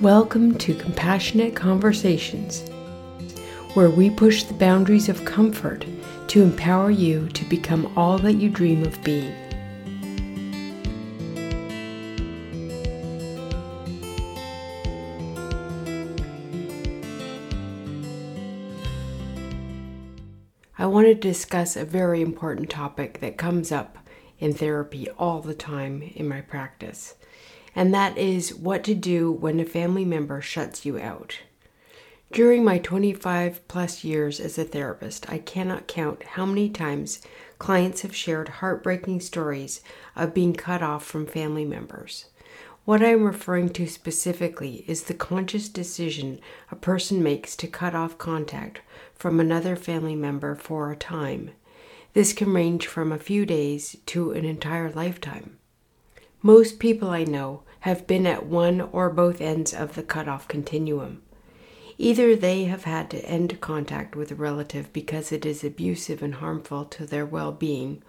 Welcome to Compassionate Conversations, where we push the boundaries of comfort to empower you to become all that you dream of being. I want to discuss a very important topic that comes up in therapy all the time in my practice and that is what to do when a family member shuts you out. During my 25 plus years as a therapist, I cannot count how many times clients have shared heartbreaking stories of being cut off from family members. What I am referring to specifically is the conscious decision a person makes to cut off contact from another family member for a time. This can range from a few days to an entire lifetime. Most people I know have been at one or both ends of the cutoff continuum. Either they have had to end contact with a relative because it is abusive and harmful to their well being,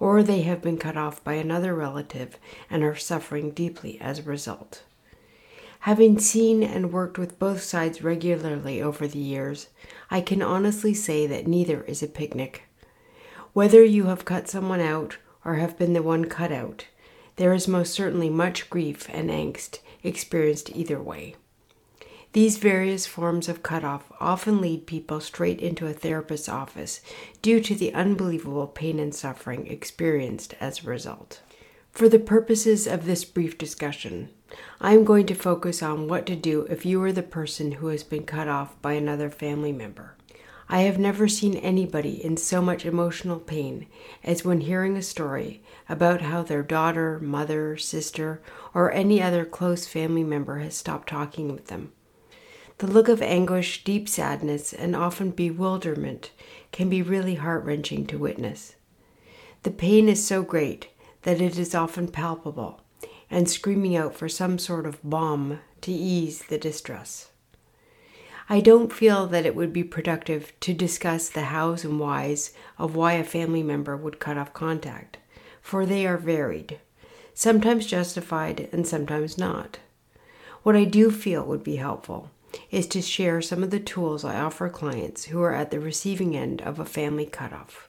or they have been cut off by another relative and are suffering deeply as a result. Having seen and worked with both sides regularly over the years, I can honestly say that neither is a picnic. Whether you have cut someone out or have been the one cut out, there is most certainly much grief and angst experienced either way. These various forms of cutoff often lead people straight into a therapist's office due to the unbelievable pain and suffering experienced as a result. For the purposes of this brief discussion, I am going to focus on what to do if you are the person who has been cut off by another family member. I have never seen anybody in so much emotional pain as when hearing a story about how their daughter, mother, sister, or any other close family member has stopped talking with them. The look of anguish, deep sadness, and often bewilderment can be really heart wrenching to witness. The pain is so great that it is often palpable and screaming out for some sort of balm to ease the distress. I don't feel that it would be productive to discuss the hows and whys of why a family member would cut off contact, for they are varied, sometimes justified and sometimes not. What I do feel would be helpful is to share some of the tools I offer clients who are at the receiving end of a family cutoff.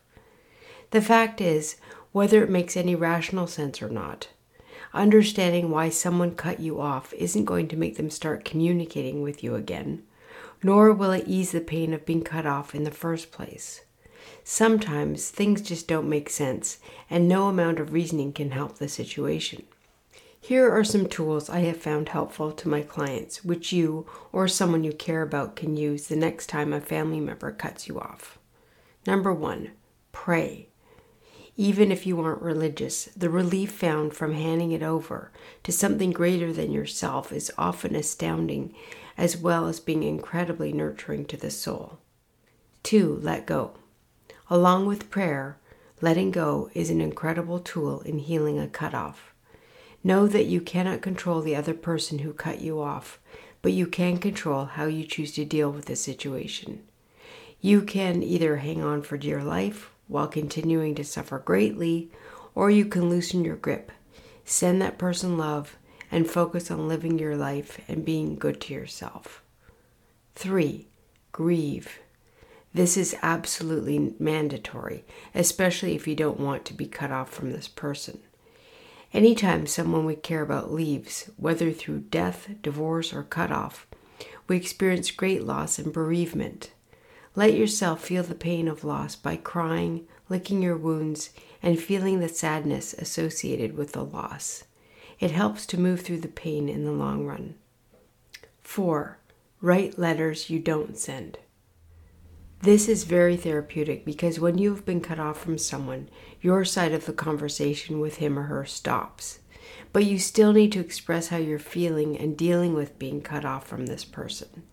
The fact is, whether it makes any rational sense or not, understanding why someone cut you off isn't going to make them start communicating with you again nor will it ease the pain of being cut off in the first place. Sometimes things just don't make sense, and no amount of reasoning can help the situation. Here are some tools I have found helpful to my clients, which you or someone you care about can use the next time a family member cuts you off. Number one, pray. Even if you aren't religious, the relief found from handing it over to something greater than yourself is often astounding as well as being incredibly nurturing to the soul. Two, let go. Along with prayer, letting go is an incredible tool in healing a cutoff. Know that you cannot control the other person who cut you off, but you can control how you choose to deal with the situation. You can either hang on for dear life while continuing to suffer greatly, or you can loosen your grip, send that person love, and focus on living your life and being good to yourself. Three, grieve. This is absolutely mandatory, especially if you don't want to be cut off from this person. Anytime someone we care about leaves, whether through death, divorce, or cutoff, we experience great loss and bereavement. Let yourself feel the pain of loss by crying, licking your wounds, and feeling the sadness associated with the loss. It helps to move through the pain in the long run. 4. Write letters you don't send. This is very therapeutic because when you have been cut off from someone, your side of the conversation with him or her stops. But you still need to express how you're feeling and dealing with being cut off from this person.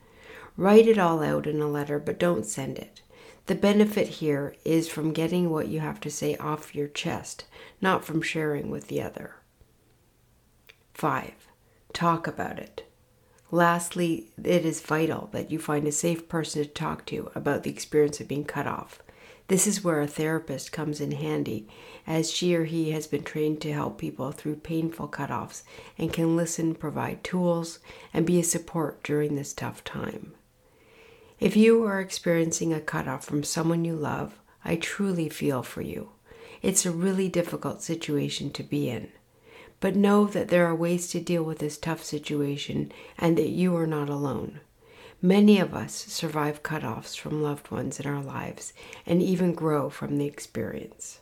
Write it all out in a letter, but don't send it. The benefit here is from getting what you have to say off your chest, not from sharing with the other. 5. Talk about it. Lastly, it is vital that you find a safe person to talk to about the experience of being cut off. This is where a therapist comes in handy, as she or he has been trained to help people through painful cutoffs and can listen, provide tools, and be a support during this tough time. If you are experiencing a cutoff from someone you love, I truly feel for you. It's a really difficult situation to be in. But know that there are ways to deal with this tough situation and that you are not alone. Many of us survive cutoffs from loved ones in our lives and even grow from the experience.